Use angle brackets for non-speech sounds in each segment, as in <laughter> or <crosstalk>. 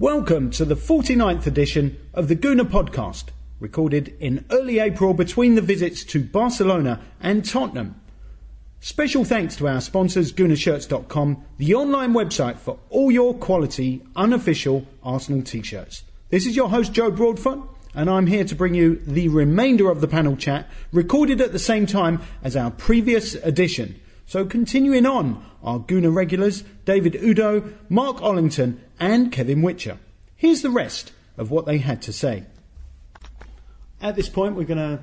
Welcome to the 49th edition of the Gooner podcast, recorded in early April between the visits to Barcelona and Tottenham. Special thanks to our sponsors, GoonerShirts.com, the online website for all your quality, unofficial Arsenal t-shirts. This is your host, Joe Broadfoot, and I'm here to bring you the remainder of the panel chat, recorded at the same time as our previous edition. So continuing on, our Gooner regulars, David Oudot, Marc Ollington, and Kevin Whitcher. Here's the rest of what they had to say. At this point, we're going to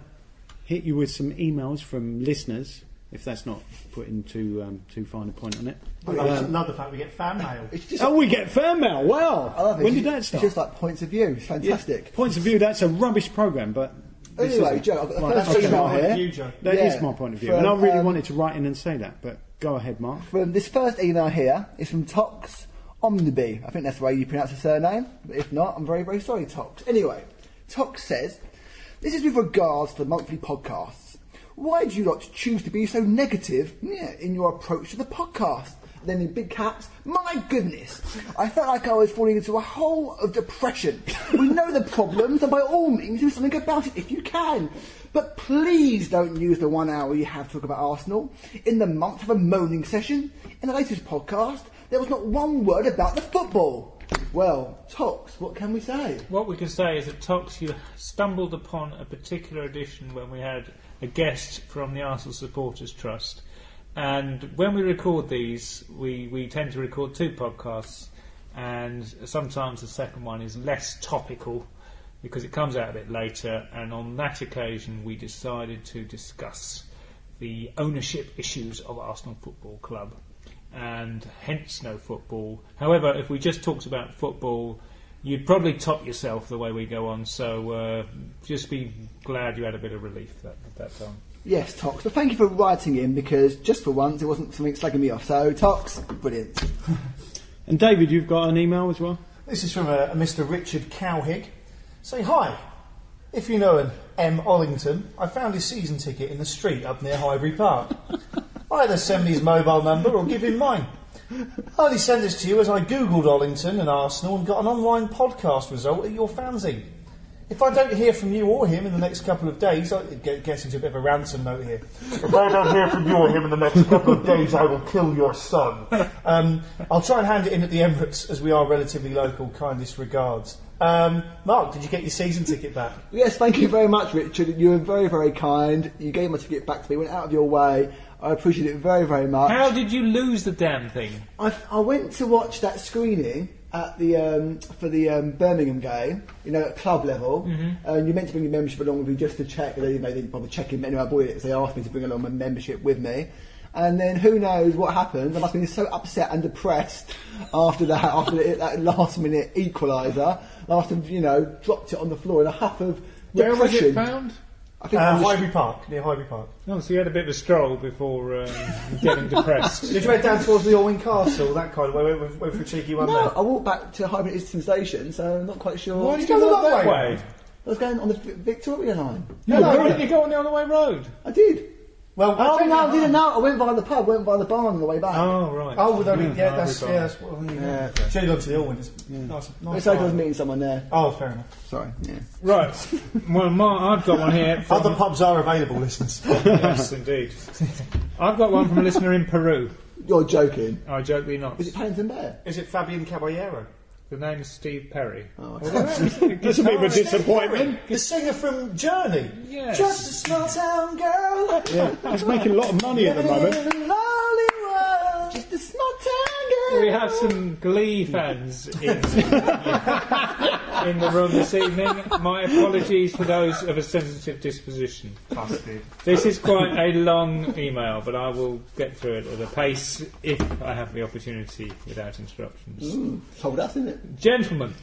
hit you with some emails from listeners, if that's not putting too um, too fine a point on it. I love, love the fact we get fan mail. It's just, Oh, we get fan mail. Wow! I love it. When It's did that just- start? It's just like points of view. It's fantastic. Points of view. That's a rubbish program, but this Anyway. Joe, I've got the Right, first okay. email Point of here. view, Joe. That is Yeah. my point of view, From, and I really um, wanted to write in and say that. But go ahead, Mark. From this first email here is from Tox Omniby. I think that's the way you pronounce the surname. But if not, I'm very, very sorry, Tox. Anyway, Tox says, This is with regards to the monthly podcasts. Why do you lot choose to be so negative yeah, in your approach to the podcast? Then in big caps, my goodness, I felt like I was falling into a hole of depression. <laughs> We know the problems, and by all means, do something about it if you can. But please don't use the one hour you have to talk about Arsenal in the month of a moaning session. In the latest podcast, there was not one word about the football. Well, Tox, what can we say? What we can say is that Tox, you stumbled upon a particular edition when we had a guest from the Arsenal Supporters Trust. And when we record these, we, we tend to record two podcasts, and sometimes the second one is less topical because it comes out a bit later. And on that occasion, we decided to discuss the ownership issues of Arsenal Football Club and hence no football. However, if we just talked about football, you'd probably top yourself the way we go on. So uh, just be glad you had a bit of relief that, at that time. Yes, Tox. But thank you for writing in because just for once it wasn't something slagging me off. So, Tox, brilliant. <laughs> And David, you've got an email as well. This is from a, a Mr. Richard Cowhig. Say hi. If you know an M. Ollington, I found his season ticket in the street up near Highbury Park. <laughs> Either send me his mobile number or give him mine. I only send this to you as I googled Ollington and Arsenal and got an online podcast result at your fanzine. If I don't hear from you or him in the next couple of days, I, it get- gets into a bit of a ransom note here. If I don't hear from you or him in the next couple of days, I will kill your son. Um, I'll try and hand it in at the Emirates as we are relatively local. Kindest regards. Um, Mark, did you get your season ticket back? Yes, thank you very much, Richard. You were very, very kind. You gave my ticket back to me, went out of your way. I appreciate it very, very much. How did you lose the damn thing? I, I went to watch that screening at the um, for the um, Birmingham game, you know, at club level. Mm-hmm. And you meant to bring your membership along with you just to check. They, you know, they didn't bother checking. Anyway, I bought it. So they asked me to bring along my membership with me. And then who knows what happened? I must have been so upset and depressed after that, after the, that last minute equaliser. I must have, you know, dropped it on the floor in a huff of Where was depression. it found? I think Uh, Highbury Park, near Highbury Park. Oh, so you had a bit of a stroll before um, <laughs> getting depressed. Did you head down towards the Orwin Castle, that kind of way? Went, went, went for a cheeky one No, there? I walked back to Highbury Eastern Station, so I'm not quite sure. Why did you you go walk that that way? way? I was going on the Vi- Victoria line. No, why didn't you go on the other way road? I did. Well, Oh don't no, I didn't know. I went by the pub, went by the barn on the way back. Oh, right. Oh, with only, mm. yeah, that's, yeah, that's what, I yeah. Yeah. Should have gone to the Orwin. It's nice, It's nice. like I was bar. meeting someone there. Oh, fair enough. Sorry. Yeah. Right. Well, Mark, I've got one here. From, Other pubs are available, listeners. yes, indeed. I've got one from a listener in Peru. You're joking. I joke thee not. Is it Paddington Bear? Is it Fabian Caballero? The name is Steve Perry. Oh, That's a bit of a disappointment. The singer from Journey. Yes. Just a small town girl. Yeah, he's making a lot of money at the moment. In a lonely world. Just a small town girl. We have some Glee fans in, in the room this evening. My apologies for those of a sensitive disposition. This is quite a long email, but I will get through it at a pace if I have the opportunity without interruptions. Told us, isn't it? Gentlemen,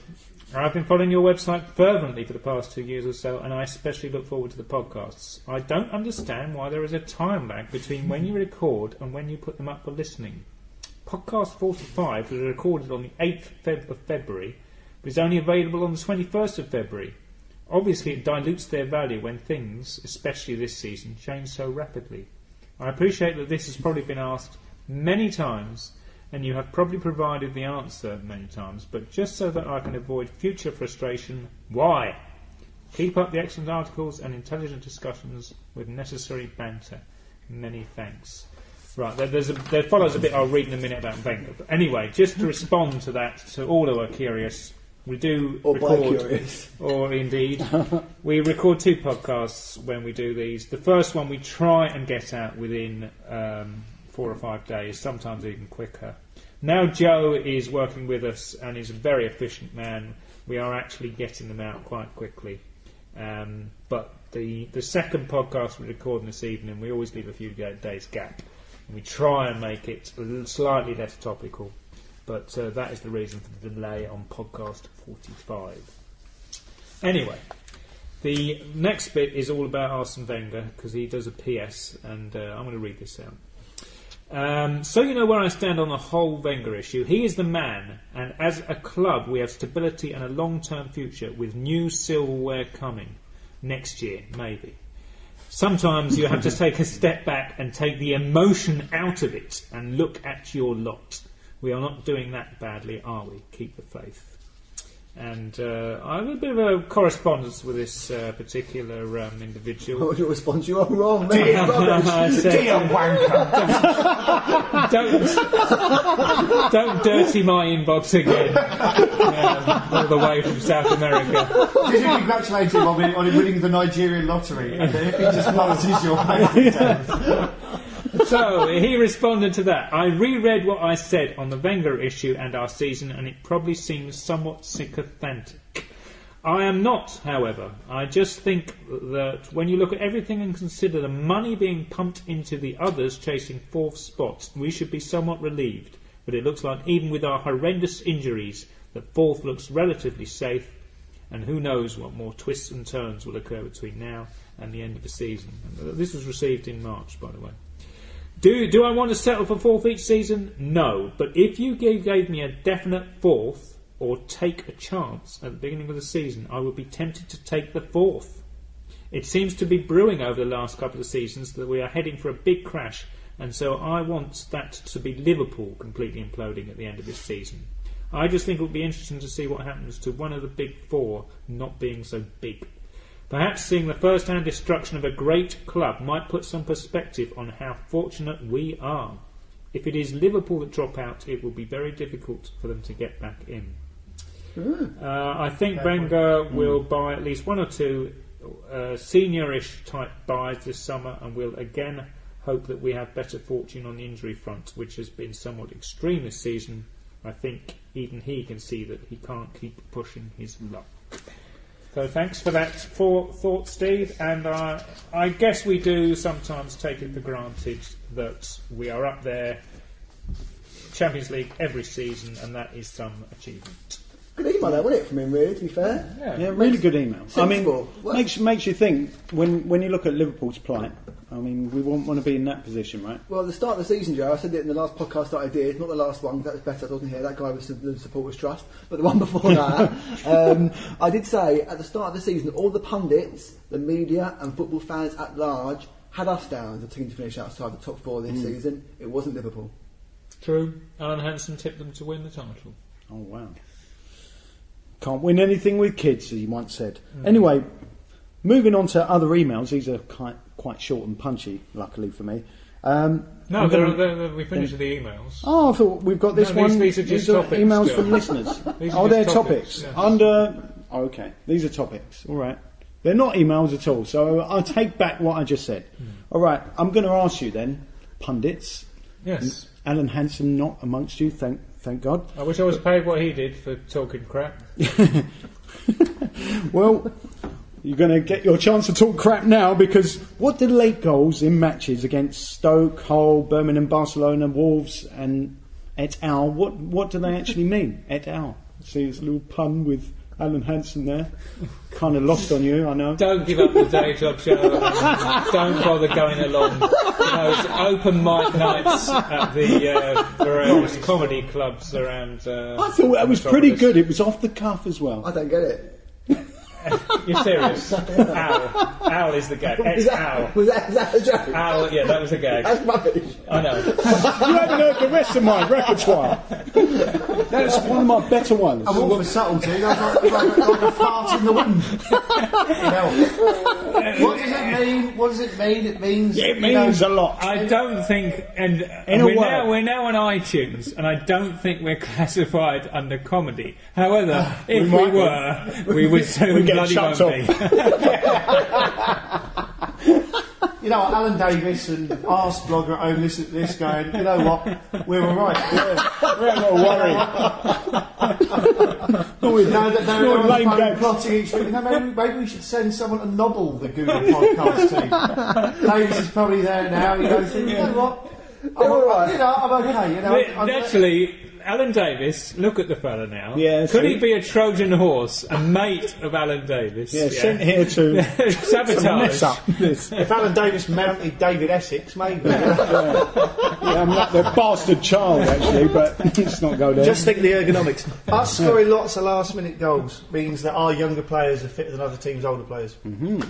I've been following your website fervently for the past two years or so, and I especially look forward to the podcasts. I don't understand why there is a time lag between when you record and when you put them up for listening. Podcast 45 was recorded on the 8th Feb- of February, but is only available on the 21st of February. Obviously, it dilutes their value when things, especially this season, change so rapidly. I appreciate that this has probably been asked many times, and you have probably provided the answer many times, but just so that I can avoid future frustration, why? Keep up the excellent articles and intelligent discussions with necessary banter. Many thanks. Right, there, there's a, there follows a bit I'll read in a minute about Wenger. But anyway, just to respond to that, to all who are curious, we do Or record, curious. <laughs> or indeed, we record two podcasts when we do these. The first one we try and get out within um, four or five days, sometimes even quicker. Now Joe is working with us and is a very efficient man. We are actually getting them out quite quickly. Um, but the the second podcast we're recording this evening, we always leave a few days gap. We try and make it slightly less topical. But uh, that is the reason for the delay on podcast 45. Anyway, the next bit is all about Arsene Wenger because he does a PS, and uh, I'm going to read this out. Um, so you know where I stand on the whole Wenger issue. He is the man, and as a club, we have stability and a long-term future with new silverware coming next year, maybe. Sometimes you have to <laughs> take a step back and take the emotion out of it and look at your lot. We are not doing that badly, are we? Keep the faith. And uh, I have a bit of a correspondence with this uh, particular um, individual. What was your response? You are wrong, <laughs> mate. Rubbish. <laughs> Said, Dear wanker! <laughs> don't, don't dirty my inbox again. Um, all the way from South America. Did you congratulate him on, winning- on winning the Nigerian lottery? And if he just passes your bank details. So he responded to that. I reread what I said on the Wenger issue and our season, and it probably seems somewhat sycophantic. I am not, however. I just think that when you look at everything and consider the money being pumped into the others chasing fourth spots, we should be somewhat relieved. But it looks like even with our horrendous injuries, that fourth looks relatively safe, and who knows what more twists and turns will occur between now and the end of the season. This was received in March, by the way. Do, do I want to settle for fourth each season? No. But if you gave, gave me a definite fourth or take a chance at the beginning of the season, I would be tempted to take the fourth. It seems to be brewing over the last couple of seasons that we are heading for a big crash, and so I want that to be Liverpool completely imploding at the end of this season. I just think it would be interesting to see what happens to one of the big four not being so big. Perhaps seeing the first hand destruction of a great club might put some perspective on how fortunate we are. If it is Liverpool that drop out, it will be very difficult for them to get back in. Uh, I think Wenger will buy at least one or two uh, seniorish type buys this summer, and will again hope that we have better fortune on the injury front, which has been somewhat extreme this season. I think even he can see that he can't keep pushing his luck. So thanks for that for, thought, Steve. And uh, I guess we do sometimes take it for granted that we are up there, Champions League every season, and that is some achievement. Good email, that, wasn't it, from him, really, to be fair? Yeah, really good email. I mean, Sensible. Well- makes makes you think when when you look at Liverpool's plight. I mean, we won't want to be in that position, right? Well, at the start of the season, Joe, I said it in the last podcast that I did, not the last one, 'cause that was better, I wasn't here, that guy was the Supporters Trust, but the one <laughs> before that, <laughs> um, I did say at the start of the season, all the pundits, the media, and football fans at large had us down as a team to finish outside the top four this season. It wasn't Liverpool. True. Alan Hansen tipped them to win the title. Oh wow! Can't win anything with kids, as he once said. Anyway, moving on to other emails. These are quite quite short and punchy, luckily for me. Um, No, they're, they're, they're- we finished with the emails. Oh, I thought we've got this No, one. these are just topics, emails Joe. from listeners. <laughs> These are oh, they're topics, topics. yes. Under. Oh, okay, these are topics. All right. They're not emails at all. So I'll take back what I just said. Hmm. All right. I'm going to ask you then, pundits. Yes. Alan Hansen not amongst you. Thank thank God. I wish I was paid what he did for talking crap. <laughs> Well, you're going to get your chance to talk crap now because what do late goals in matches against Stoke, Hull, Birmingham, Barcelona, Wolves, and et al. What what do they actually mean? Et al. See, it's a little pun with Alan Hansen there. Kind of lost on you, I know. Don't give up the day job show. don't bother going along. Those open mic nights at the uh, various comedy clubs around. Uh, I thought that was pretty good. It was off the cuff as well. I don't get it. <laughs> You're serious? Owl. Owl is the gag. <laughs> Was that, owl. was that, is that a joke? Owl, yeah, that was a gag. That's rubbish. I know. You haven't heard the rest of my repertoire. <laughs> That's one of my better ones. I'm all for subtlety. That's like, like, like a fart in the wind. you. What does it mean? What does it mean? It means. It you know, means a lot. I don't think, and In a we're, now, we're now on iTunes, and I don't think we're <laughs> classified under comedy. However, ah, if we, might be. were, we would <laughs> soon We'd get bloody chucked won't be. <laughs> You know, Alan Davies and Arse blogger at home listen to this going, you know what, we're alright. Yeah. We haven't got to worry. You know, that they're Not on lame the phone gags. plotting each week. You know, maybe, maybe we should send someone to nobble the Google podcast team. Davis is probably there now. You know, thinking, you know what? I'm, alright. you know, I'm okay. You know, But I'm, Actually, Alan Davies, look at the fella now. Yeah, Could see? he be a Trojan horse, a mate of Alan Davies? Yeah, sent here to, <laughs> to Sabotage. mess up if Alan Davies mounted David Essex, maybe. Yeah, I'm not the bastard child actually, but <laughs> let's not go there. Just think of the ergonomics. Us scoring lots of last minute goals means that our younger players are fitter than other teams' older players. Mm-hmm.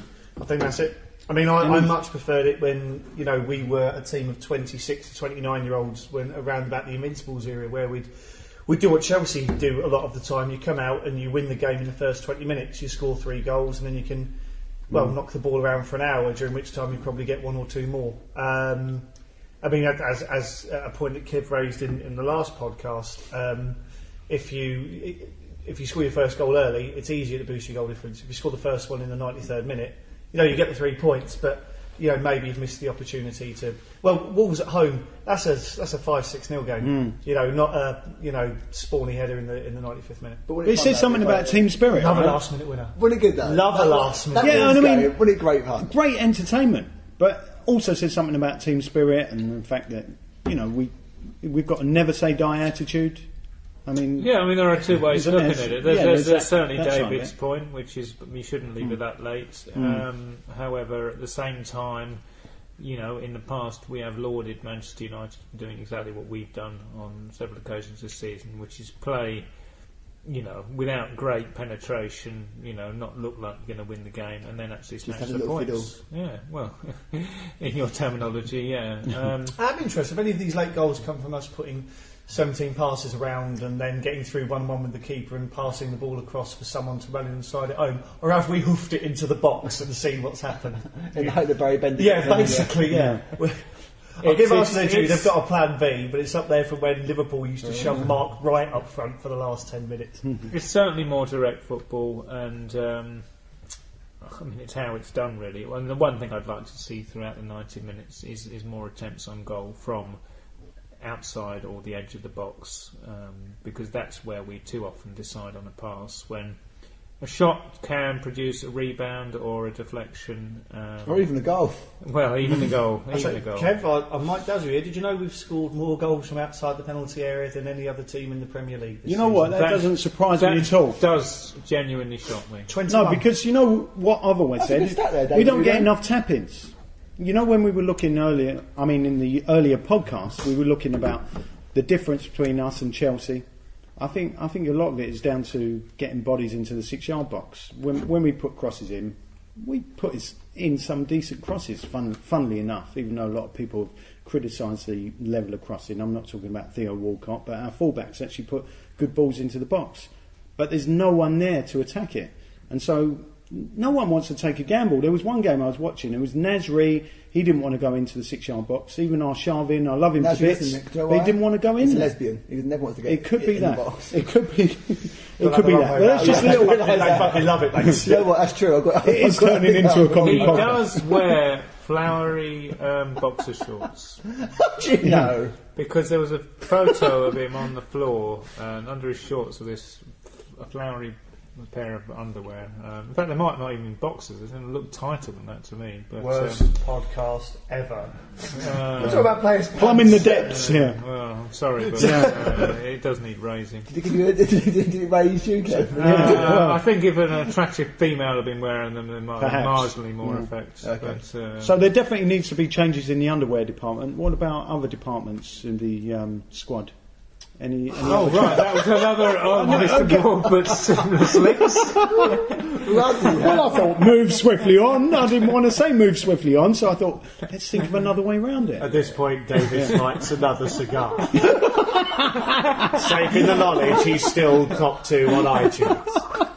I think that's it. I mean, I, I much preferred it when you know we were a team of 26 to 29 year olds when around about the Invincibles era, where we'd we do what Chelsea do a lot of the time. You come out and you win the game in the first 20 minutes. You score three goals, and then you can well knock the ball around for an hour. During which time you probably get one or two more. Um, I mean, as, as a point that Kev raised in, in the last podcast, um, if you if you score your first goal early, it's easier to boost your goal difference. If you score the first one in the 93rd minute, you know you get the three points, but you know maybe you've missed the opportunity to. Well, Wolves at home, that's a that's a five six 0 game. Hmm. You know, not a you know spawny header in the in the 95th minute. But when it says something about team spirit. Love a last minute winner. Wasn't it good though? Love a last minute. Yeah, and I mean- game, wasn't it great fun? Great entertainment, but also says something about team spirit and the fact that you know we we've got a never say die attitude. I mean, Yeah, I mean there are two ways of looking at it. There's, Yeah, there's, there's there's that- certainly that side of David's point, which is we shouldn't leave it that late. Um, however, at the same time, you know, in the past we have lauded Manchester United for doing exactly what we've done on several occasions this season, which is play, you know, without great penetration, you know, not look like you're going to win the game, and then actually snatch the little points. Yeah, well, <laughs> in your terminology, yeah. <laughs> Um, I'm interested if any of these late goals come from us putting 17 passes around and then getting through 1 1 with the keeper and passing the ball across for someone to run inside at home, or have we hoofed it into the box and seen what's happened? <laughs> And I hope the Barry Bender. Yeah, basically, yeah. Well, I'll It's- give it's- Arsenal due, they've got a plan B, but it's up there from when Liverpool used to shove Mark right up front for the last 10 minutes. It's certainly more direct football, and um, I mean it's how it's done really. And the one thing I'd like to see throughout the 90 minutes is, is more attempts on goal from outside or the edge of the box, um, because that's where we too often decide on a pass when. A shot can produce a rebound or a deflection. Um, Or even a goal. well, even a goal. <laughs> Even say, the goal. Kev, I, I might dazzle you. Did you know we've scored more goals from outside the penalty area than any other team in the Premier League? This you know what? season? That, doesn't surprise that me at all. does genuinely shock me. 21. No, because you know what I've always That's a said. good is stat there, we don't you get know? enough tap-ins. You know, when we were looking earlier, I mean, in the earlier podcast, we were looking about the difference between us and Chelsea. I think I think a lot of it is down to getting bodies into the six-yard box. When when we put crosses in, we put in some decent crosses. Fun, funnily enough, even though a lot of people have criticised the level of crossing, I'm not talking about Theo Walcott, but our fullbacks actually put good balls into the box. But there's no one there to attack it, and so no one wants to take a gamble. There was one game I was watching. It was Nasri. He didn't want to go into the six-yard box. Even Arshavin, I love him That's to bits, listen, do you know but he didn't want to go in He's a lesbian. He never wants to get It could be in the that. box. It could be. <laughs> <laughs> It Well, could be that. the But that's way just a round. little. <laughs> they fucking love it, mate. You know what? That's true. I've got, It is I've got turning into a comedy He podcast. does wear flowery um, boxer shorts. Do you know? Because there was a photo of him on the floor, and under his shorts was this a flowery pair of underwear. Um, in fact, they might not even be boxers. They look tighter than that to me. But Worst um, podcast ever. uh, Talk about players Plumbing the depths here. well, I'm sorry, but uh, it does need raising. Did he you did he, did he raise you, Kev? Uh, I think if an attractive female had been wearing them, they might have marginally more effect. Okay. But, uh, So there definitely needs to be changes in the underwear department. What about other departments in the um, squad? Any, any Oh other right, that was another <laughs> oh, Mr. Broadbent's <laughs> slips. Well, I thought move swiftly on. I didn't want to say move swiftly on, so I thought let's think of another way round it. At this point, David lights another cigar. <laughs> Safe in the knowledge he's still top two on iTunes.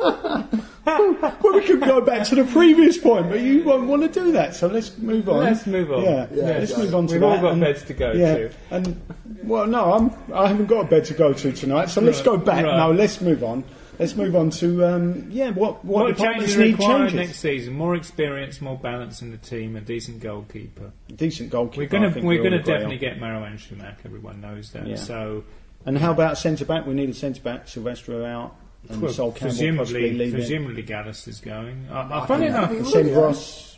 <laughs> Well, we could go back to the previous point, but you won't want to do that, so let's move on. Let's move on. Yeah, Yeah, let's yeah. move on to We've that. all got and- beds to go yeah, to. and well, no, I'm, I haven't got a bed to go to tonight, so let's go back. Right. No, let's move on. Let's move on to um, yeah, what what, What departments changes need required changes? next season? More experience, more balance in the team, a decent goalkeeper. Decent goalkeeper. We're going to we're going to agree on. definitely get Marouane Chamakh. Everyone knows that. Yeah. So And how about centre back? We need a centre back. Sylvester out, and well, Sol Campbell possibly presumably leaving. presumably Gallas is going. Uh, uh, funny enough, Senderos.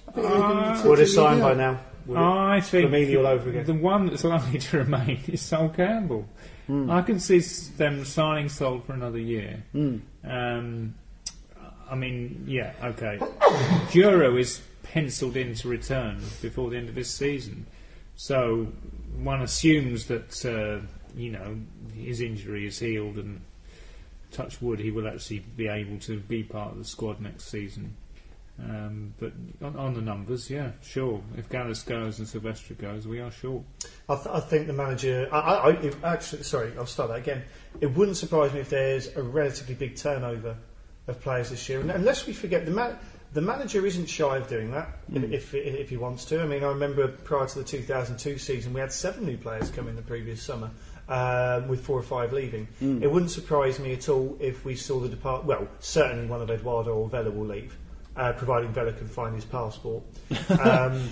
Would have signed by now. I think Flamini all over again. the one that's likely to <laughs> remain is Sol Campbell. I can see them signing Sol for another year. Um, I mean, yeah, okay. <coughs> Djourou is penciled in to return before the end of this season, so one assumes that uh, you know his injury is healed and touch wood he will actually be able to be part of the squad next season. Um, but on, on the numbers, yeah, sure. If Gallas goes and Sylvester goes, we are sure. I, th- I think the manager. I, I, I, actually, sorry, I'll start that again. It wouldn't surprise me if there's a relatively big turnover of players this year, and unless we forget the man. The manager isn't shy of doing that if, if if he wants to. I mean, I remember prior to the 2002 season, we had seven new players come in the previous summer, um, with four or five leaving. It wouldn't surprise me at all if we saw the depart. Well, certainly one of Eduardo or Vela will leave, uh, providing Vela can find his passport. <laughs> um,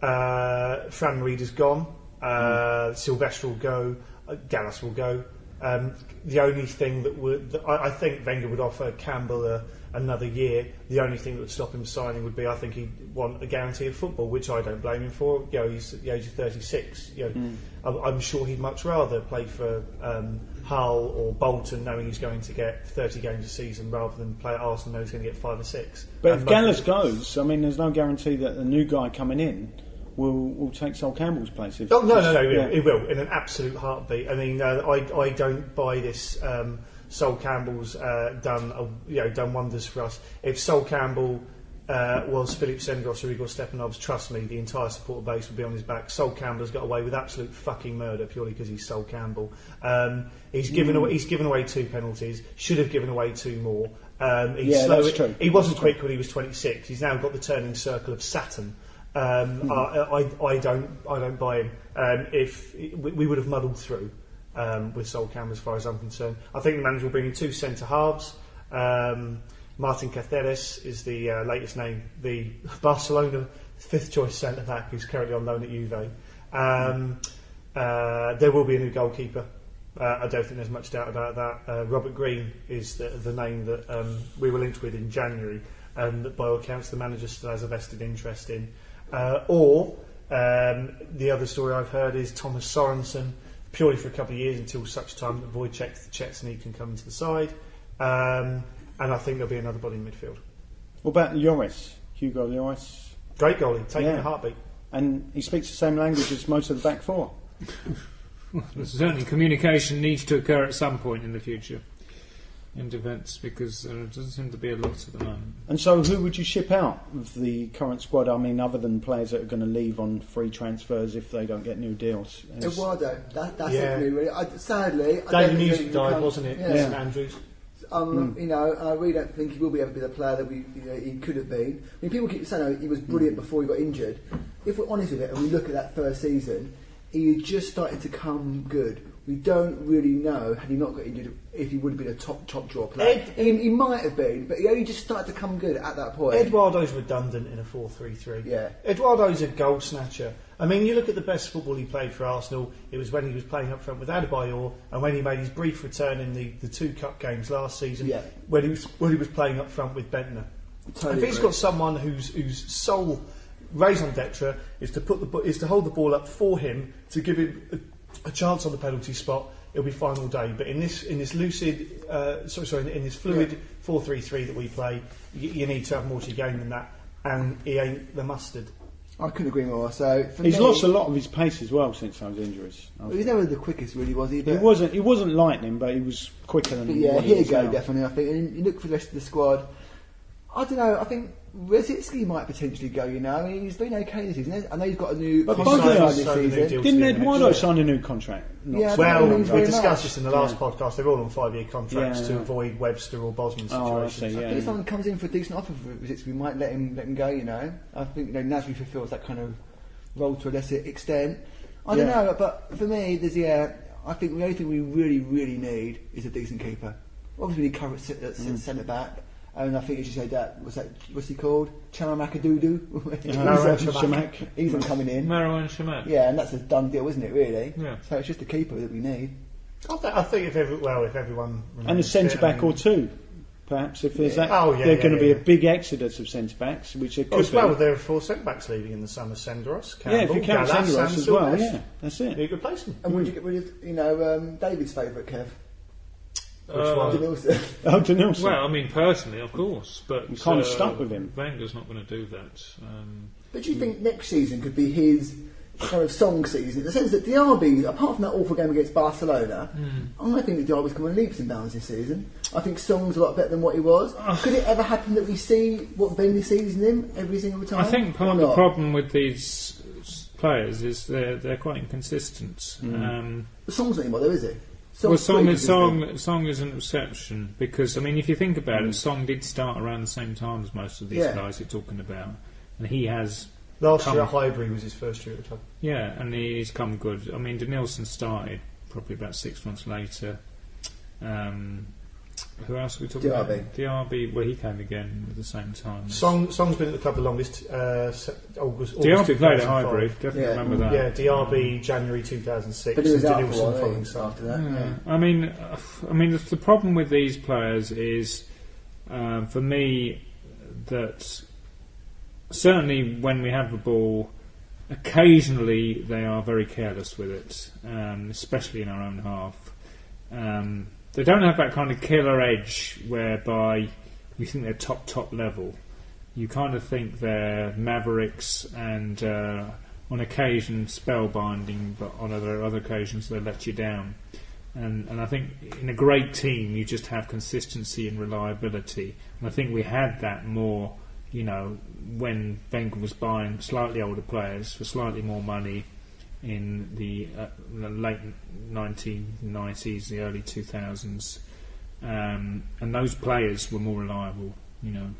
uh, Fran Reed is gone. Uh, Sylvester will go. Uh, Gallas will go. Um, the only thing that would, that I, I think Wenger would offer Campbell a, another year. The only thing that would stop him signing would be, I think he'd want a guarantee of football, which I don't blame him for. You know, he's at the age of 36. You know, I'm, I'm sure he'd much rather play for um, Hull or Bolton, knowing he's going to get 30 games a season, rather than play at Arsenal, knowing he's going to get five or six. But And if most- Gallas goes, I mean, there's no guarantee that the new guy coming in will will take Sol Campbell's place. If, Oh no, no, no! It, Yeah. will, it will in an absolute heartbeat. I mean, uh, I I don't buy this. Um, Sol Campbell's uh, done uh, you know done wonders for us. If Sol Campbell uh, was Philippe Senderos or Igor Stepanovs, trust me, the entire supporter base would be on his back. Sol Campbell's got away with absolute fucking murder purely because he's Sol Campbell. Um, he's given away he's given away two penalties. Should have given away two more. Um, he's Yeah, slow- that's true. He wasn't quick when he was 26. He's now got the turning circle of Saturn. Um, I, I, I don't, I don't buy him. Um, if we, we would have muddled through um, with Sol Campbell, as far as I'm concerned, I think the manager will bring in two centre halves. Um, Martin Caceres is the uh, latest name, the <laughs> Barcelona fifth choice centre back who's currently on loan at Juve. Um, uh, there will be a new goalkeeper. Uh, I don't think there's much doubt about that. Uh, Robert Green is the, the name that um, we were linked with in January, and that by all accounts the manager still has a vested interest in. Uh, or um, the other story I've heard is Thomas Sorensen, purely for a couple of years until such time that Wojciech Szczesny can come into the side. Um, and I think there'll be another body in midfield. What about Lloris? Hugo Lloris? Great goalie, taking Yeah. a heartbeat. And he speaks the same language as most of the back four. <laughs> Certainly, communication needs to occur at some point in the future in defence because uh, there doesn't seem to be a lot at the moment. And so, who would you ship out of the current squad? I mean, other than players that are going to leave on free transfers if they don't get new deals. Uh, it's- Eduardo, that, that's Yeah. it for me, really. I, sadly, I David think Music died, become- wasn't it? Yeah. St Andrews. Um, hmm. You know, I really don't think he will be able to be the player that we, you know, he could have been. I mean, people keep saying oh, he was hmm. brilliant before he got injured. If we're honest with it, and we look at that first season, he had just started to come good. We don't really know, had he not got injured, if he would have been a top top draw player. Ed- he, he might have been, but he only just started to come good at that point. Eduardo's redundant in a 4-3-3. Yeah. Eduardo's a goal snatcher. I mean, you look at the best football he played for Arsenal, it was when he was playing up front with Adebayor and when he made his brief return in the, the two cup games last season Yeah. when, he was, when he was playing up front with Bendtner. Totally if he's agree. got someone whose, whose sole raison d'etre is to, put the, is to hold the ball up for him, to give him a, a chance on the penalty spot, it'll be fine all day. But in this, in this lucid, uh, sorry, sorry, in, in this fluid 4-3-3 that we play, you, you need to have more to your game than that. And he ain't the mustard. I couldn't agree more. So for He's me, lost a lot of his pace as well since those injuries. I Well, he's never the quickest, really, was he? He wasn't. He wasn't lightning, but he was quicker than. but yeah, what he here you go, now. definitely. I think. And you look for the rest of the squad. I don't know. I think Rosicky might potentially go. You know, I mean, he's been okay this season. I know he's got a new But contract both of signed them this signed a new season. deal. Didn't Next Eduardo sign a new contract? Not Yeah, so- but- Well, we very discussed much. this in the last podcast. They're all on five-year contracts Yeah. to avoid Webster or Bosman Oh, I situations. see, yeah. If someone comes in for a decent offer for Rosicky, we might let him let him go. You know, I think you know Nasri fulfills that kind of role to a lesser extent. I don't Yeah. know, but for me, there's yeah. I think the only thing we really, really need is a decent keeper. Obviously, we need cover at, c- at Mm. centre back, and I think as you said that what's that? What's he called? Chamamakadoo. <laughs> Marouane Chamakh. He's not coming in. Marouane Chamakh. Yeah, and that's a done deal, isn't it? Really. Yeah. So it's just a keeper that we need. I, th- I think if every, well, if everyone and a centre back or two, perhaps. If there's that, Oh, yeah, there's yeah, going to yeah, be a big exodus of centre backs, which there could Well, as be. well, there are four centre backs leaving in the summer: Senderos, Campbell, yeah, if you count Gallas, Senderos and as well, yeah, that's it. Who'd replace them? And would you get rid of, you know, um, David's favourite, Kev? Which Uh, one? Denilson. Oh, Denilson. Well, I mean, personally, of course, but I'm kind of uh, stuck with him. Wenger's not going to do that. Um, But do you think next season could be his kind of song season in the sense that Diaby, apart from that awful game against Barcelona, I think that Diaby's coming leaps and bounds this season. I think Song's a lot better than what he was. could it ever happen that we see what Bentley sees in him every single time? I think part Or of the not? problem with these s- players is they're they're quite inconsistent. Um, The Song's not anymore, though, is he? Well, Song is. Song Song is an exception because I mean, if you think about it, Song did start around the same time as most of these Yeah. guys you're talking about, and he has Last year at Highbury was his first year at the club. Yeah, and he's come good. I mean, Denilson started probably about six months later. Um, who else are we talking Diaby. about? Diaby. Well, he came again at the same time. Song, Song's been at the club the longest. Uh, se- August, August Diaby played at 2005. Highbury. Definitely Yeah. remember that. Yeah, Diaby January 2006. But he was and out for a Denilson while following eh, after that. Yeah. Yeah. I mean, uh, I mean, the, the problem with these players is, um, for me, that certainly when we have the ball, occasionally they are very careless with it, um, especially in our own half. Um, they don't have that kind of killer edge whereby you think they're top top level. You kind of think they're mavericks and uh, on occasion spellbinding, but on other other occasions they let you down. And and I think in a great team you just have consistency and reliability. And I think we had that more, you know, when Wenger was buying slightly older players for slightly more money in the, uh, late 1990s, the early 2000s, um, and those players were more reliable. You know,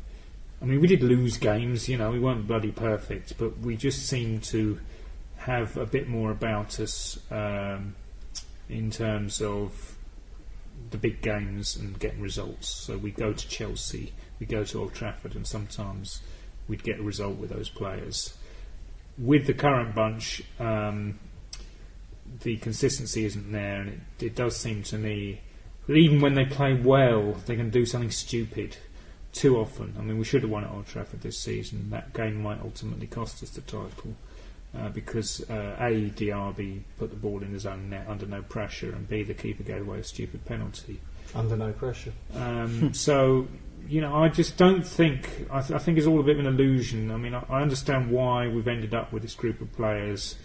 I mean, we did lose games. You know, we weren't bloody perfect, but we just seemed to have a bit more about us um, in terms of the big games and getting results. So we go to Chelsea, we go to Old Trafford, and sometimes we'd get a result with those players. With the current bunch, um, the consistency isn't there, and it, it does seem to me that even when they play well, they can do something stupid too often. I mean, we should have won at Old Trafford this season. That game might ultimately cost us the title. Uh, because uh, A, Diaby put the ball in his own net under no pressure, and B, the keeper gave away a stupid penalty. Under no pressure. Um, <laughs> so, you know, I just don't think. I, th- I think it's all a bit of an illusion. I mean, I, I understand why we've ended up with this group of players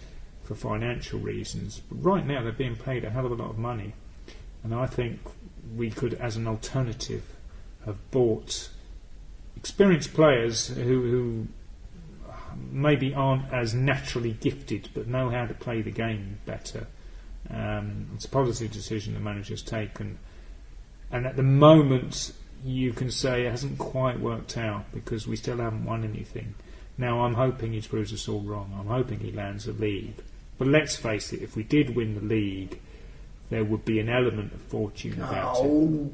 for financial reasons, but right now they're being paid a hell of a lot of money, and I think we could, as an alternative, have bought experienced players who, who maybe aren't as naturally gifted but know how to play the game better. Um, it's a policy decision the manager's taken, and at the moment you can say it hasn't quite worked out because we still haven't won anything. Now I'm hoping he proves us all wrong. I'm hoping he lands a league. But let's face it, if we did win the league, there would be an element of fortune about it Oh,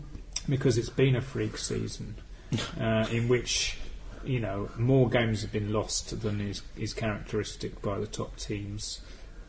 because it's been a freak season <laughs> uh, in which you know more games have been lost than is, is characteristic by the top teams.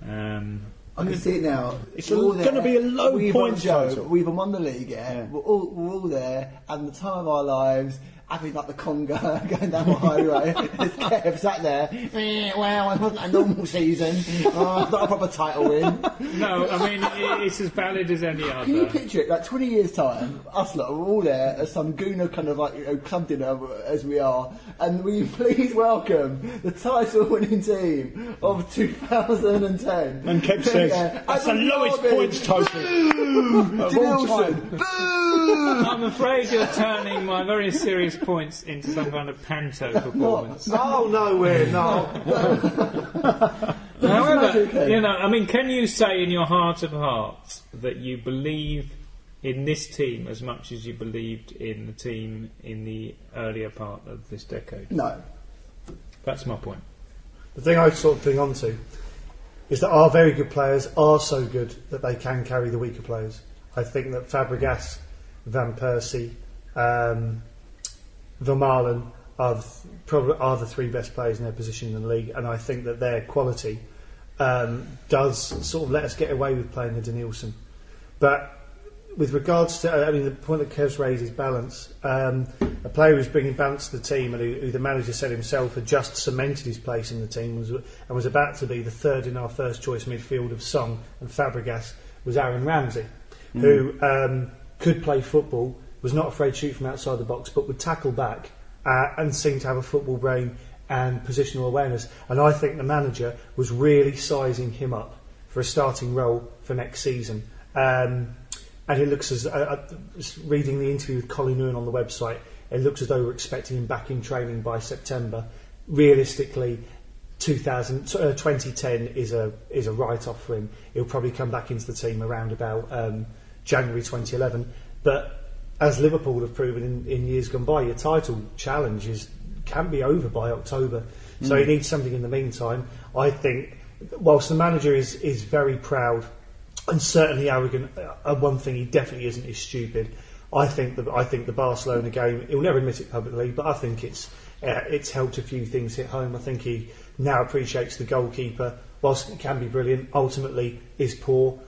Um, I can see it now. It's all gonna be a low we've points won, Joe. We've won the league, yeah. Yeah. We're, all, we're all there, and the time of our lives, having like the conga <laughs> going down the highway. There's Kev sat there. "Eh, Well, it wasn't a normal season. Oh, it's not a proper title win. No, I mean i it's as valid as any other. Can you other. picture it? Like 20 years' time, us lot are all there at some Gooner kind of like you know, club dinner as we are, and will <laughs> you please welcome the title winning team of 2010? And Kev says, Yeah, that's the Adam lowest Darby. points total of all Denilson. time. Boo! I'm afraid you're turning my very serious points into some kind of panto performance. Oh, nowhere, no. <laughs> However, you know, I mean, can you say in your heart of hearts that you believe in this team as much as you believed in the team in the earlier part of this decade? No. That's my point. The thing I sort of cling on to is that our very good players are so good that they can carry the weaker players. I think that Fabregas, Van Persie, um, Vermaelen are probably are the three best players in their position in the league, and I think that their quality um, does sort of let us get away with playing the Denilson. But with regards to, I mean, the point that Kev's raised is balance. Um, a player who's bringing balance to the team and who, who the manager said himself had just cemented his place in the team was, and was about to be the third in our first choice midfield of Song and Fabregas was Aaron Ramsey, who um, could play football, was not afraid to shoot from outside the box, but would tackle back uh, and seemed to have a football brain and positional awareness. And I think the manager was really sizing him up for a starting role for next season. Um, and it looks as uh, uh, reading the interview with Colin Lewin on the website, it looks as though we're expecting him back in training by September. Realistically, 2000, uh, 2010 is a is a write off for him. He'll probably come back into the team around about um, January 2011. But as Liverpool have proven in, in years gone by, your title challenge is can be over by October. So he needs something in the meantime. I think, whilst the manager is is very proud and certainly arrogant. Uh, one thing he definitely isn't is stupid. I think the I think the Barcelona game. He'll never admit it publicly, but I think it's uh, it's helped a few things hit home. I think he now appreciates the goalkeeper, whilst it can be brilliant. Ultimately, is poor.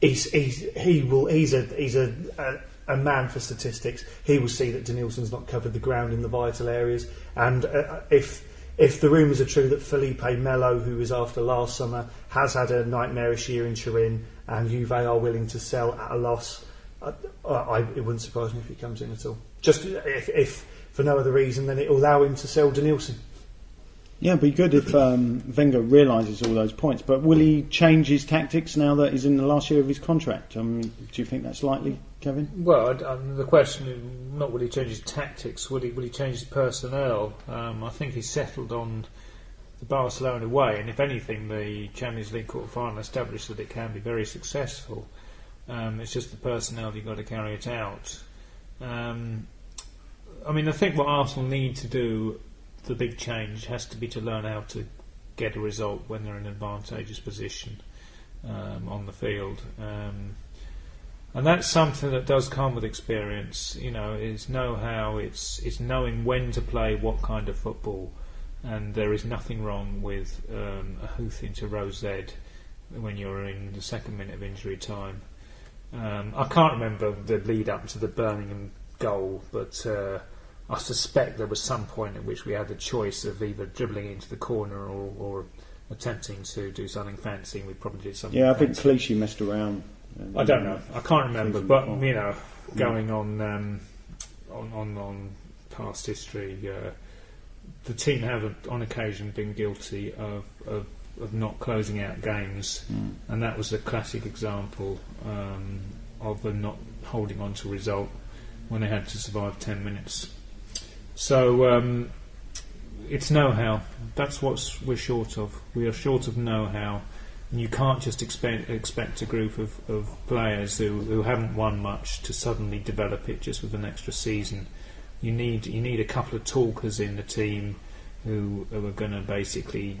He's, he's he will he's a he's a, a a man for statistics. He will see that Denilson's not covered the ground in the vital areas, and uh, if if the rumours are true that Felipe Melo, who was after last summer, has had a nightmarish year in Turin, and Juve are willing to sell at a loss, uh, I, it wouldn't surprise me if he comes in at all. Just if, if for no other reason, then it will allow him to sell Denilson. Yeah, it'd be good if um, Wenger realises all those points. But will he change his tactics now that he's in the last year of his contract? Um, do you think that's likely, Kevin? Well, I- um, the question is not will he change his tactics, will he, will he change his personnel? Um, I think he's settled on the Barcelona way, and if anything, the Champions League quarter final established that it can be very successful. Um, it's just the personnel you've got to carry it out. Um, I mean, I think what Arsenal need to do, the big change, has to be to learn how to get a result when they're in an advantageous position um, on the field. Um, and that's something that does come with experience. You know, it's know-how. It's it's knowing when to play what kind of football, and there is nothing wrong with um, a hoof into Rosed when you're in the second minute of injury time. Um, I can't remember the lead up to the Birmingham goal, but uh, I suspect there was some point at which we had the choice of either dribbling into the corner or, or attempting to do something fancy. We probably did something. Yeah, I think fancy. Clichy messed around. I don't know. I can't remember, but you know, going on um, on, on on past history, uh, the team have on occasion been guilty of, of of not closing out games, and that was a classic example um, of them not holding on to result when they had to survive ten minutes. So um, it's know-how. That's what we're short of. We are short of know-how. And you can't just expect expect a group of, of players who, who haven't won much to suddenly develop it just with an extra season. You need you need a couple of talkers in the team who, who are going to basically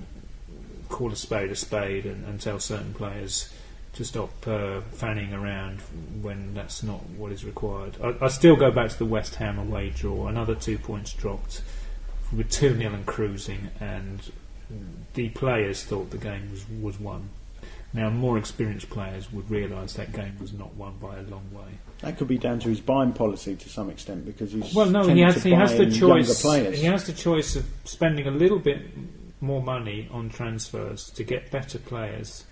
call a spade a spade and, and tell certain players to stop uh, fanning around when that's not what is required. I, I still go back to the West Ham away draw. Another two points dropped with 2 0 and cruising, and the players thought the game was, was won. Now, more experienced players would realise that game was not won by a long way. That could be down to his buying policy to some extent because he's Well, no, he has, to he has the choice. He has the choice of spending a little bit more money on transfers to get better players,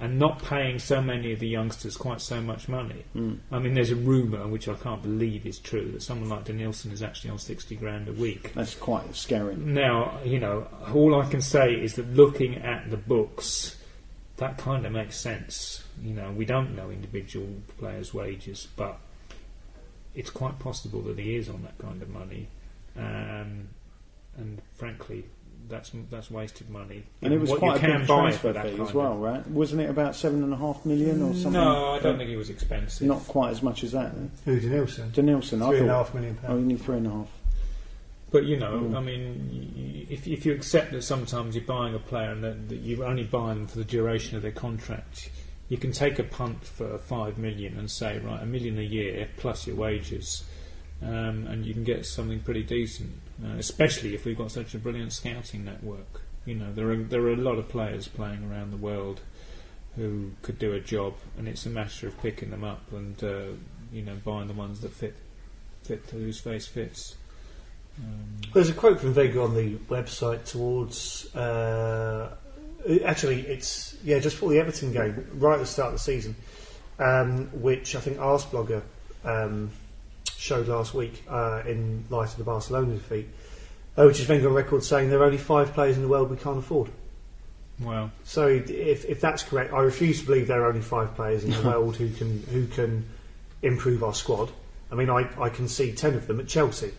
and not paying so many of the youngsters quite so much money. Mm. I mean, there's a rumour, which I can't believe is true, that someone like Denilson is actually on sixty grand a week. That's quite scary. Now, you know, all I can say is that looking at the books, that kind of makes sense. You know, we don't know individual players' wages, but it's quite possible that he is on that kind of money. Um, and frankly, that's that's wasted money. And it was what quite a big transfer fee as well, of- right? Wasn't it about seven and a half million or something? No, I don't think it was expensive. Not quite as much as that. Then. Who Denilson? Denilson, I Three and a half million Oh, pounds. you need three and a half. But you know, Mm. I mean, if if you accept that sometimes you're buying a player and that, that you're only buying them for the duration of their contract, you can take a punt for five million and say, right, a million a year plus your wages, um, and you can get something pretty decent. Uh, especially if we've got such a brilliant scouting network. You know, there are there are a lot of players playing around the world who could do a job, and it's a matter of picking them up and uh, you know buying the ones that fit fit to whose face fits. Um, There's a quote from Vega on the website towards. Uh, actually, it's yeah, just for the Everton game, right at the start of the season, um, which I think Arseblogger um, showed last week uh, in light of the Barcelona defeat, uh, which is Wenger on record saying there are only five players in the world we can't afford. Well, So if, if that's correct, I refuse to believe there are only five players in the <laughs> world who can who can improve our squad. I mean, I, I can see ten of them at Chelsea,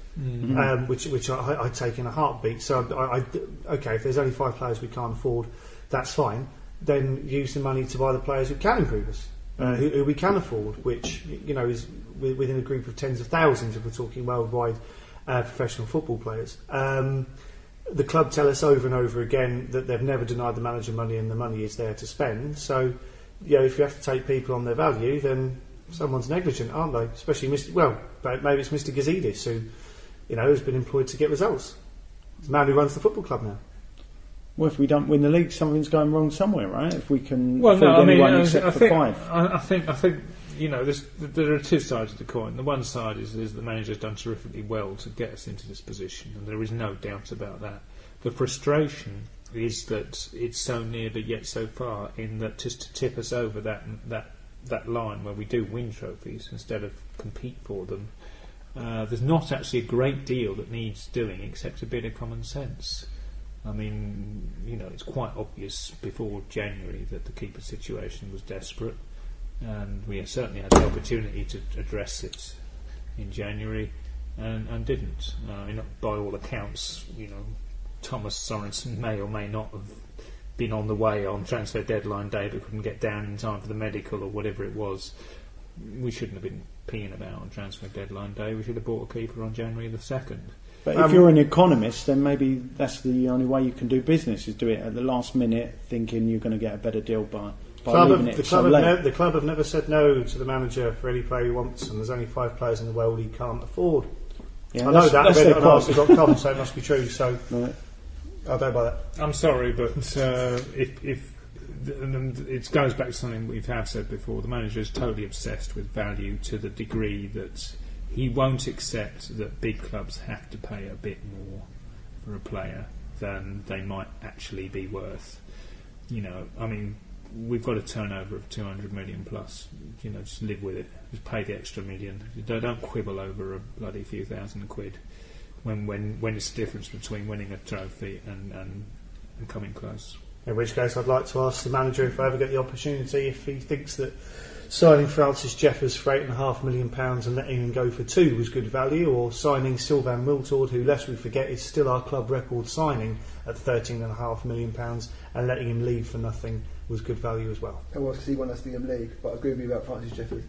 um, which which I, I take in a heartbeat. So I, I- okay, if there's only five players we can't afford, that's fine. Then use the money to buy the players who can improve us, uh, who, who we can afford, which you know is within a group of tens of thousands if we're talking worldwide uh, professional football players. Um, the club tell us over and over again that they've never denied the manager money and the money is there to spend. So, you know, if you have to take people on their value, then someone's negligent, aren't they? Especially Mr. Well, maybe it's Mr. Gazidis who, you know, has been employed to get results. It's the man who runs the football club now. Well, if we don't win the league, something's going wrong somewhere, right? If we can well, afford no, I mean, anyone I, except I for think, five. I, I think, I think, you know, there are two sides of the coin. The one side is, is the manager's done terrifically well to get us into this position, and there is no doubt about that. The frustration is that it's so near but yet so far, in that just to tip us over that that that line where we do win trophies instead of compete for them. Uh, there's not actually a great deal that needs doing except a bit of common sense. I mean, you know, it's quite obvious before January that the keeper situation was desperate, and we certainly had the opportunity to address it in January, and, and didn't. Uh, I mean, by all accounts, you know, Thomas Sorensen may or may not have been on the way on transfer deadline day, but couldn't get down in time for the medical or whatever it was. We shouldn't have been peeing about on transfer deadline day. We should have bought a keeper on January the second. But Um, if you're an economist, then maybe that's the only way you can do business is do it at the last minute, thinking you're going to get a better deal by Club leaving have, it the, club have late. the club have never said no to the manager for any player he wants, and there's only five players in the world he can't afford. Yeah, I know that. I that's read it their on. Arsenal.com, so it must be true. So <laughs> Right. I don't buy that. I'm sorry, but uh, if, if and it goes back to something we have said before, the manager is totally obsessed with value to the degree that he won't accept that big clubs have to pay a bit more for a player than they might actually be worth. You know, I mean, we've got a turnover of 200 million plus. You know, just live with it. Just pay the extra million. Don't don't quibble over a bloody few thousand quid when when when it's the difference between winning a trophy and, and, and coming close. In which case, I'd like to ask the manager if I ever get the opportunity if he thinks that signing Francis Jeffers for eight and a half million pounds and letting him go for two was good value, or signing Sylvain Wiltord, who lest we forget is still our club record signing at thirteen and a half million pounds, and letting him leave for nothing was good value as well. I was because he won us the um, league, but I agree with you about Francis Jeffers.